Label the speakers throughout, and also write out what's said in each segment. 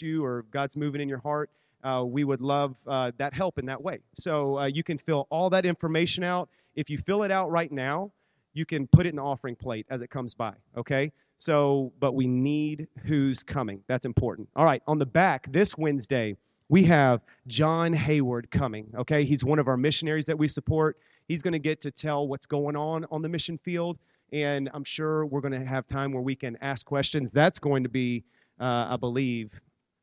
Speaker 1: you or God's moving in your heart, uh, we would love uh, that help in that way. So uh, you can fill all that information out. If you fill it out right now, you can put it in the offering plate as it comes by, okay? So, but we need who's coming. That's important. All right, on the back, this Wednesday, we have John Hayward coming, okay? He's one of our missionaries that we support. He's going to get to tell what's going on on the mission field, and I'm sure we're going to have time where we can ask questions. That's going to be, uh, I believe,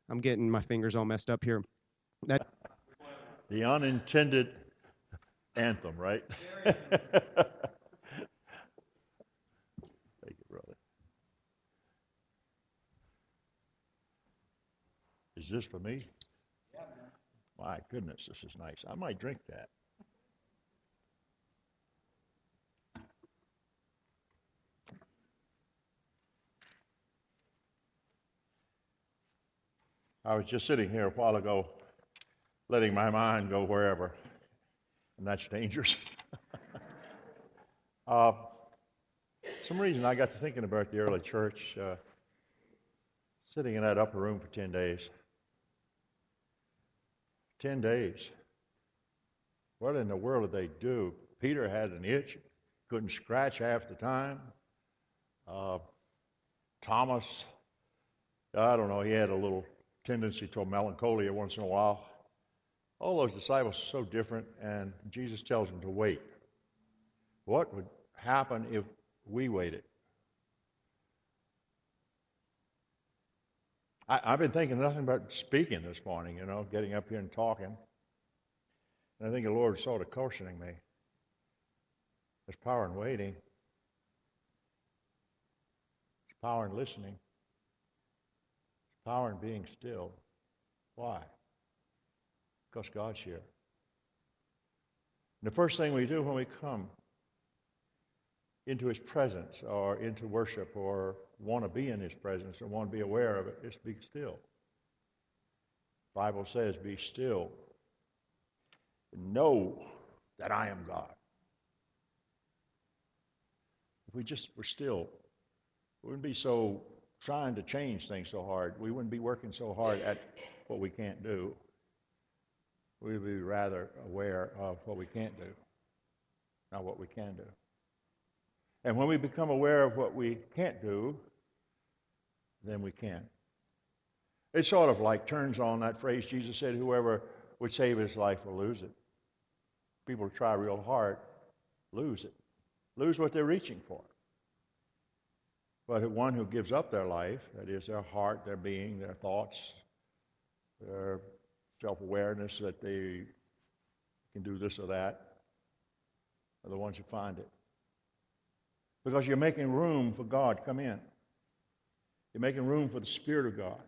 Speaker 1: I'm getting my fingers all messed up here. That,
Speaker 2: the unintended anthem, right? Thank you, brother. Is this for me? Yeah, man. My goodness, this is nice. I might drink that. I was just sitting here a while ago, letting my mind go wherever, and that's dangerous. uh, some reason I got to thinking about the early church, uh, sitting in that upper room for 10 days. 10 days. What in the world did they do? Peter had an itch, couldn't scratch half the time. Uh, Thomas, I don't know, he had a little tendency to melancholia once in a while. All those disciples are so different, and Jesus tells them to wait. What would happen if we waited? I, have been thinking nothing about speaking this morning, you know, getting up here and talking. And I think the Lord sort of cautioning me. There's power in waiting. There's power in listening power in being still. Why? Because God's here. And the first thing we do when we come into His presence or into worship or want to be in His presence or want to be aware of it is be still. The Bible says, be still. Know that I am God. If we just were still, we wouldn't be so trying to change things so hard. We wouldn't be working so hard at what we can't do. We'd be rather aware of what we can't do, not what we can do. And when we become aware of what we can't do, then we can. It sort of like turns on that phrase Jesus said, whoever would save his life will lose it. People try real hard, lose it. Lose what they're reaching for. But one who gives up their life, that is, their heart, their being, their thoughts, their self awareness that they can do this or that, are the ones who find it. Because you're making room for God. to Come in. You're making room for the Spirit of God.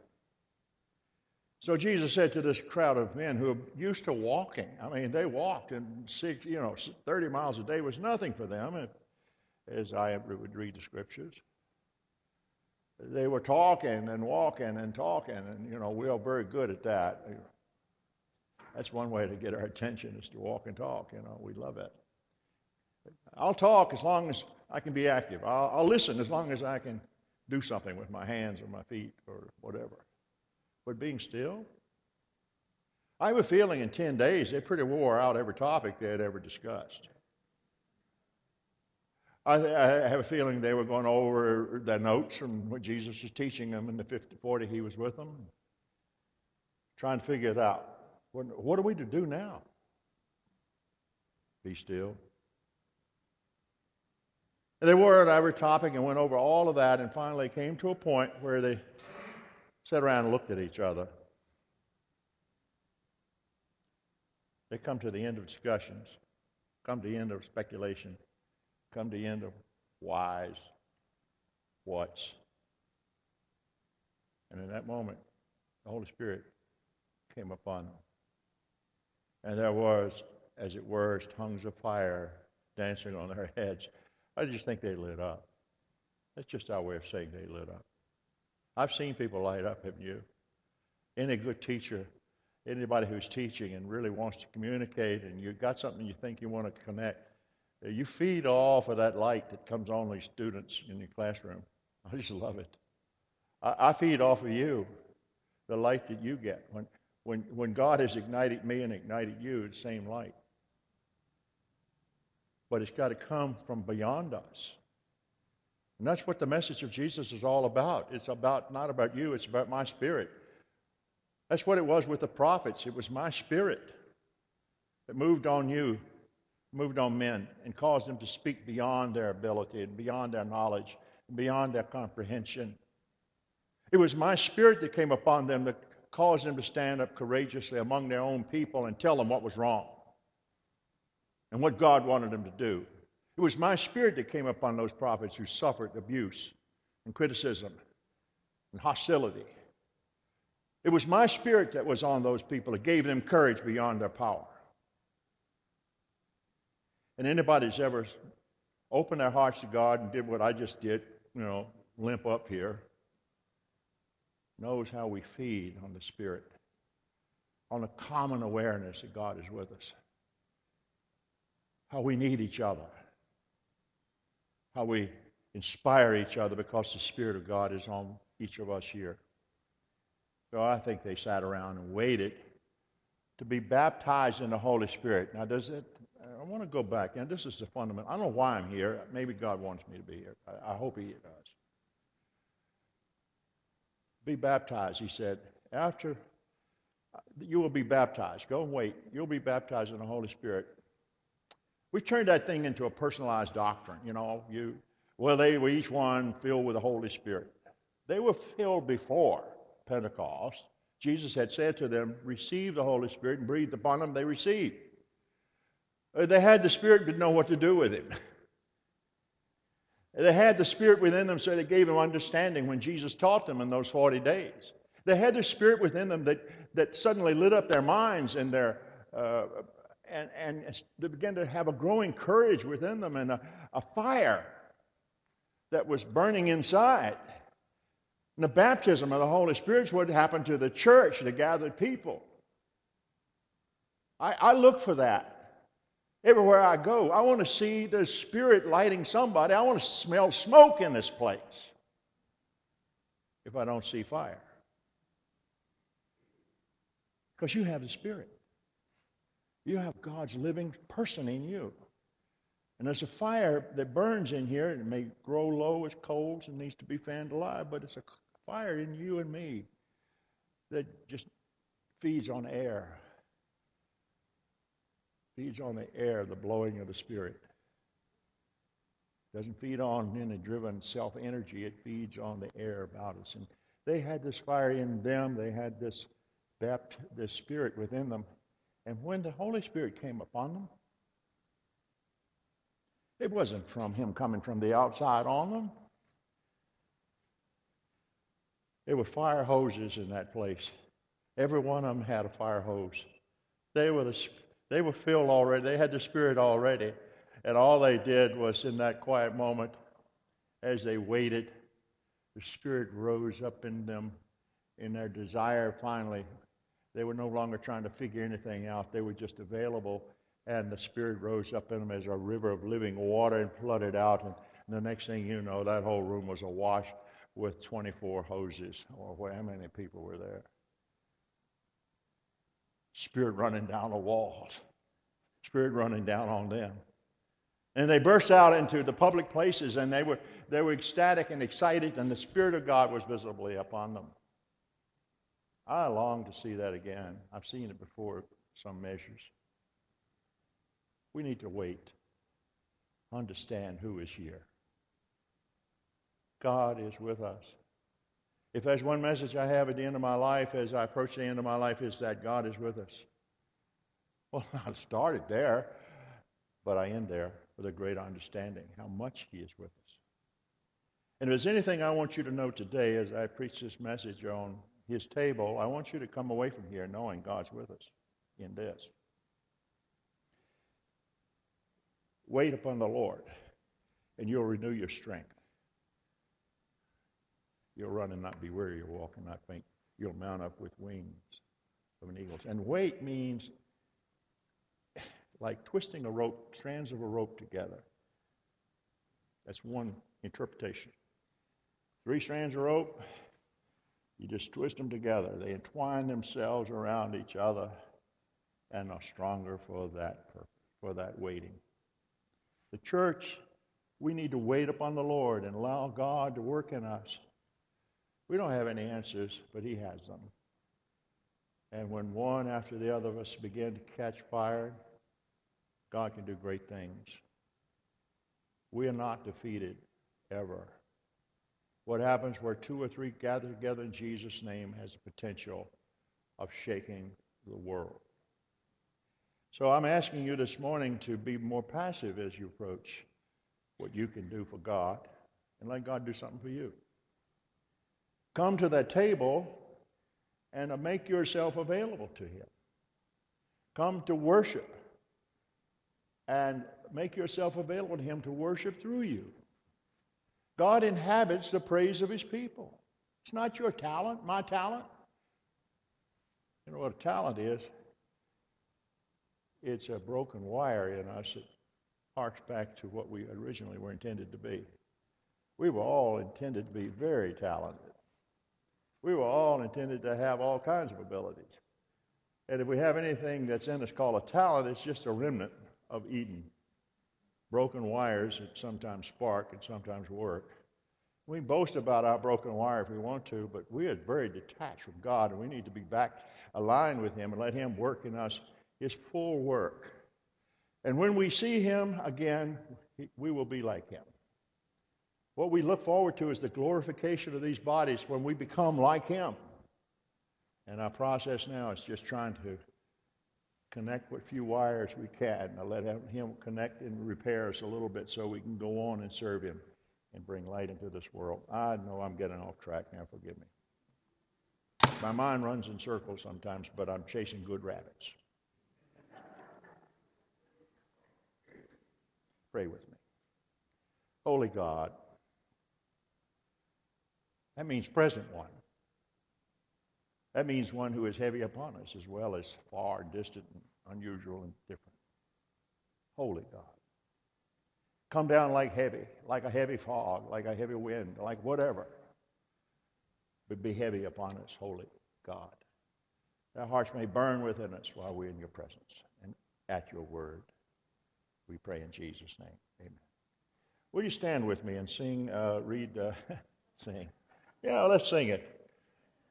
Speaker 2: So Jesus said to this crowd of men who are used to walking, I mean, they walked, and six, you know, 30 miles a day was nothing for them, as I would read the scriptures they were talking and walking and talking, and you know we are very good at that. That's one way to get our attention is to walk and talk. You know, we love it. I'll talk as long as I can be active. I'll, I'll listen as long as I can do something with my hands or my feet or whatever. But being still, I have a feeling in 10 days they pretty wore out every topic they had ever discussed. I, I, have a feeling they were going over their notes from what Jesus was teaching them in the 50, 40 he was with them, trying to figure it out. What, what are we to do now? Be still. And they were at every topic and went over all of that and finally came to a point where they sat around and looked at each other. They come to the end of discussions, come to the end of speculation come to the end of whys, whats. And in that moment, the Holy Spirit came upon them. And there was, as it were, tongues of fire dancing on their heads. I just think they lit up. That's just our way of saying they lit up. I've seen people light up, haven't you? Any good teacher, anybody who's teaching and really wants to communicate, and you've got something you think you want to connect, you feed off of that light that comes on these students in your classroom. I just love it. I, I feed off of you the light that you get. When, when, when God has ignited me and ignited you, it's the same light. But it's got to come from beyond us. And that's what the message of Jesus is all about. It's about not about you, it's about my spirit. That's what it was with the prophets. It was my spirit that moved on you, moved on men, and caused them to speak beyond their ability and beyond their knowledge, and beyond their comprehension. It was my spirit that came upon them that caused them to stand up courageously among their own people and tell them what was wrong and what God wanted them to do. It was my spirit that came upon those prophets who suffered abuse and criticism and hostility. It was my spirit that was on those people that gave them courage beyond their power. And anybody that's ever opened their hearts to God and did what I just did, you know, limp up here, knows how we feed on the Spirit, on a common awareness that God is with us, how we need each other, how we inspire each other because the Spirit of God is on each of us here. So I think they sat around and waited to be baptized in the Holy Spirit. Now, does it? I want to go back, and this is the fundamental. I don't know why I'm here. Maybe God wants me to be here. I, I hope He does be baptized, he said. After you will be baptized. Go and wait. You'll be baptized in the Holy Spirit. We turned that thing into a personalized doctrine. You know, you well, they were each one filled with the Holy Spirit. They were filled before Pentecost. Jesus had said to them, Receive the Holy Spirit and breathed upon them. They received. Uh, they had the Spirit, but know what to do with Him. They had the Spirit within them, so they gave them understanding when Jesus taught them in those 40 days. They had the Spirit within them that, that suddenly lit up their minds and their uh, and, and they began to have a growing courage within them and a, a fire that was burning inside. And the baptism of the Holy Spirit is what happened to the church, the gathered people. I, I look for that. Everywhere I go, I want to see the Spirit lighting somebody. I want to smell smoke in this place if I don't see fire. Because you have the Spirit. You have God's living person in you. And there's a fire that burns in here. It may grow low as coals and needs to be fanned alive, but it's a fire in you and me that just feeds on air feeds on the air, the blowing of the Spirit. It Doesn't feed on any driven self energy, it feeds on the air about us. And they had this fire in them, they had this, bapt- this Spirit within them. And when the Holy Spirit came upon them, it wasn't from Him coming from the outside on them. There were fire hoses in that place. Every one of them had a fire hose. They were the they were filled already. They had the Spirit already. And all they did was in that quiet moment, as they waited, the Spirit rose up in them in their desire finally. They were no longer trying to figure anything out. They were just available. And the Spirit rose up in them as a river of living water and flooded out. And the next thing you know, that whole room was awash with 24 hoses. Or how many people were there? Spirit running down the walls, Spirit running down on them. And they burst out into the public places and they were, they were ecstatic and excited, and the Spirit of God was visibly upon them. I long to see that again. I've seen it before, some measures. We need to wait, understand who is here. God is with us. If there's one message I have at the end of my life as I approach the end of my life, is that God is with us. Well, I started there, but I end there with a great understanding how much He is with us. And if there's anything I want you to know today as I preach this message on His table, I want you to come away from here knowing God's with us in this. Wait upon the Lord, and you'll renew your strength. You'll run and not be weary. You'll walk and not faint. You'll mount up with wings of an eagle. And wait means like twisting a rope, strands of a rope together. That's one interpretation. Three strands of rope, You just twist them together. They entwine themselves around each other and are stronger for that purpose, for that waiting. The church, we need to wait upon the Lord and allow God to work in us. We don't have any answers, but He has them. And when one after the other of us begin to catch fire, God can do great things. We are not defeated ever. What happens where two or three gather together in Jesus' name has the potential of shaking the world. So I'm asking you this morning to be more passive as you approach what you can do for God and let God do something for you. Come to that table and make yourself available to Him. Come to worship and make yourself available to Him to worship through you. God inhabits the praise of His people. It's not your talent, my talent. You know what a talent is? It's a broken wire in us that harks back to what we originally were intended to be. We were all intended to be very talented. We were all intended to have all kinds of abilities. And if we have anything that's in us called a talent, it's just a remnant of Eden. Broken wires that sometimes spark and sometimes work. We boast about our broken wire if we want to, but we are very detached from God, and we need to be back aligned with Him and let Him work in us His full work. And when we see Him again, we will be like Him. What we look forward to is the glorification of these bodies when we become like Him. And our process now is just trying to connect what few wires we can and let Him connect and repair us a little bit so we can go on and serve Him and bring light into this world. I know I'm getting off track now, forgive me. My mind runs in circles sometimes, but I'm chasing good rabbits. Pray with me. Holy God, that means present one. That means one who is heavy upon us as well as far, distant, and unusual and different. Holy God. Come down like heavy, like a heavy fog, like a heavy wind, like whatever. But be heavy upon us, holy God. Our hearts may burn within us while we're in your presence and at your word. We pray in Jesus' name. Amen. Will you stand with me and sing, uh, read, uh, sing? Yeah, let's sing it.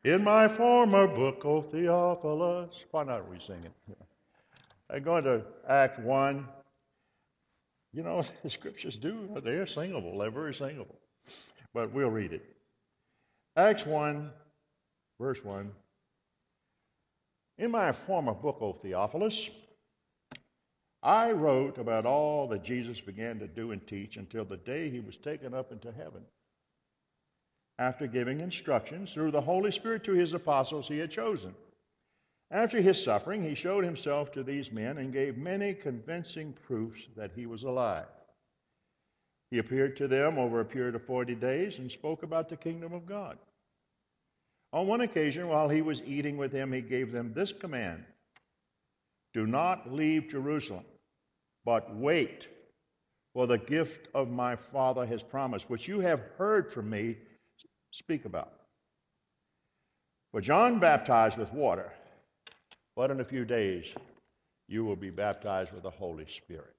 Speaker 2: In my former book, O Theophilus. Why not we sing it? I'm going to Act 1. You know, the scriptures do, they're singable. They're very singable. But we'll read it. Acts 1, verse 1. In my former book, O Theophilus, I wrote about all that Jesus began to do and teach until the day he was taken up into heaven. After giving instructions through the Holy Spirit to his apostles he had chosen. After his suffering, he showed himself to these men and gave many convincing proofs that he was alive. He appeared to them over a period of 40 days and spoke about the kingdom of God. On one occasion, while he was eating with them, he gave them this command Do not leave Jerusalem, but wait for the gift of my Father has promised, which you have heard from me speak about. For John baptized with water but in a few days, you will be baptized with the Holy Spirit.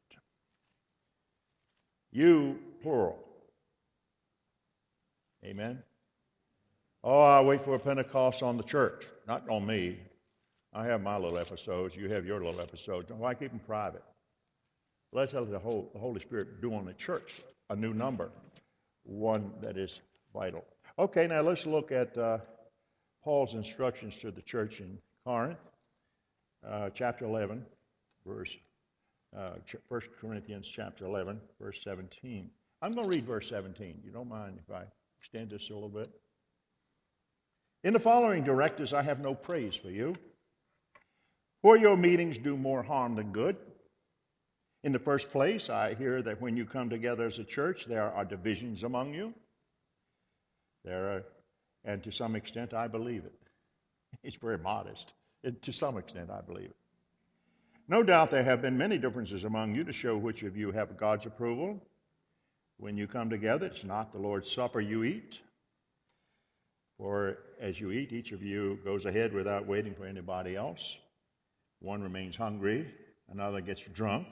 Speaker 2: You, plural. Amen. Oh, I wait for a Pentecost on the church, not on me. I have my little episodes. You have your little episodes. Why keep them private? Let's let the Holy Spirit do on the church a new number, one that is vital. Okay, now let's look at uh, Paul's instructions to the church in Corinth uh, chapter 11, verse, uh, 1 Corinthians chapter 11, verse 17. I'm going to read verse 17. You don't mind if I extend this a little bit? In the following directives, I have no praise for you, for your meetings do more harm than good. In the first place, I hear that when you come together as a church, there are divisions among you. There are, and to some extent, I believe it. It's very modest. It, to some extent, I believe. It. No doubt there have been many differences among you to show which of you have God's approval. When you come together, it's not the Lord's Supper you eat. For as you eat, each of you goes ahead without waiting for anybody else. One remains hungry, another gets drunk,